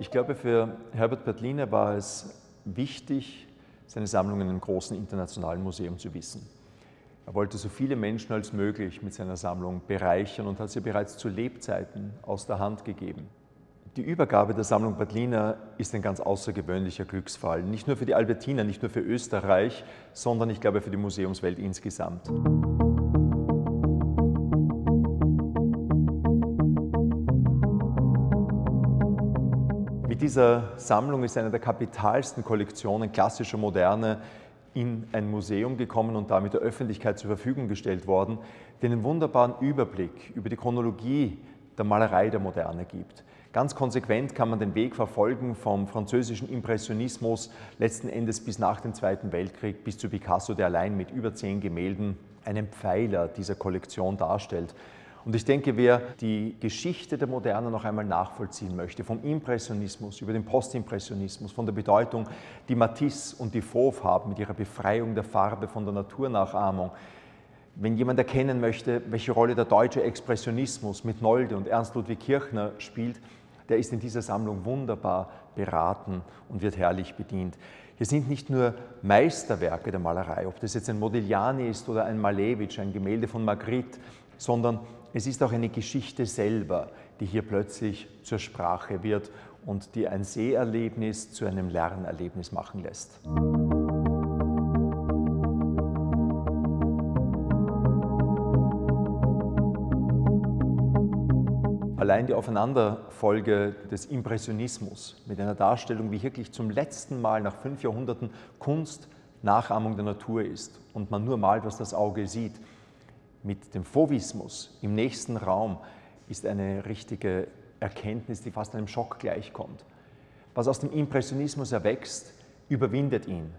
Ich glaube, für Herbert Bertliner war es wichtig, seine Sammlung in einem großen internationalen Museum zu wissen. Er wollte so viele Menschen als möglich mit seiner Sammlung bereichern und hat sie bereits zu Lebzeiten aus der Hand gegeben. Die Übergabe der Sammlung Bertliner ist ein ganz außergewöhnlicher Glücksfall. Nicht nur für die Albertiner, nicht nur für Österreich, sondern ich glaube für die Museumswelt insgesamt. Mit dieser Sammlung ist eine der kapitalsten Kollektionen klassischer Moderne in ein Museum gekommen und damit der Öffentlichkeit zur Verfügung gestellt worden, die einen wunderbaren Überblick über die Chronologie der Malerei der Moderne gibt. Ganz konsequent kann man den Weg verfolgen vom französischen Impressionismus letzten Endes bis nach dem Zweiten Weltkrieg bis zu Picasso, der allein mit über zehn Gemälden einen Pfeiler dieser Kollektion darstellt. Und ich denke, wer die Geschichte der Moderne noch einmal nachvollziehen möchte, vom Impressionismus über den Postimpressionismus, von der Bedeutung, die Matisse und die Fauve haben mit ihrer Befreiung der Farbe von der Naturnachahmung, wenn jemand erkennen möchte, welche Rolle der deutsche Expressionismus mit Nolde und Ernst Ludwig Kirchner spielt, der ist in dieser Sammlung wunderbar beraten und wird herrlich bedient. Hier sind nicht nur Meisterwerke der Malerei, ob das jetzt ein Modigliani ist oder ein Malevich, ein Gemälde von Magritte, sondern es ist auch eine Geschichte selber, die hier plötzlich zur Sprache wird und die ein Seherlebnis zu einem Lernerlebnis machen lässt. Allein die Aufeinanderfolge des Impressionismus mit einer Darstellung, wie wirklich zum letzten Mal nach fünf Jahrhunderten Kunst Nachahmung der Natur ist und man nur malt, was das Auge sieht, mit dem Fauvismus im nächsten Raum ist eine richtige Erkenntnis, die fast einem Schock gleichkommt. Was aus dem Impressionismus erwächst, überwindet ihn,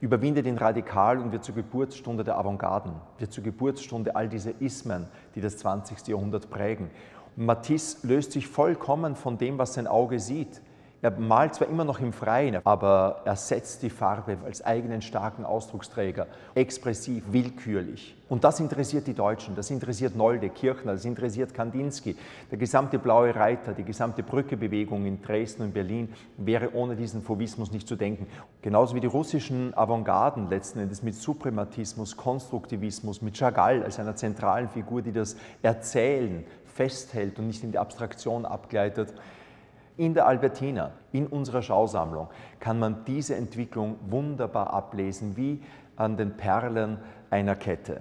überwindet ihn radikal und wird zur Geburtsstunde der Avantgarden, wird zur Geburtsstunde all dieser Ismen, die das 20. Jahrhundert prägen. Matisse löst sich vollkommen von dem, was sein Auge sieht. Er malt zwar immer noch im Freien, aber er setzt die Farbe als eigenen starken Ausdrucksträger, expressiv, willkürlich. Und das interessiert die Deutschen, das interessiert Nolde, Kirchner, das interessiert Kandinsky. Der gesamte Blaue Reiter, die gesamte Brückebewegung in Dresden und Berlin wäre ohne diesen Fauvismus nicht zu denken. Genauso wie die russischen Avantgarden letzten Endes mit Suprematismus, Konstruktivismus, mit Chagall als einer zentralen Figur, die das Erzählen festhält und nicht in die Abstraktion abgleitet. In der Albertina, in unserer Schausammlung, kann man diese Entwicklung wunderbar ablesen, wie an den Perlen einer Kette.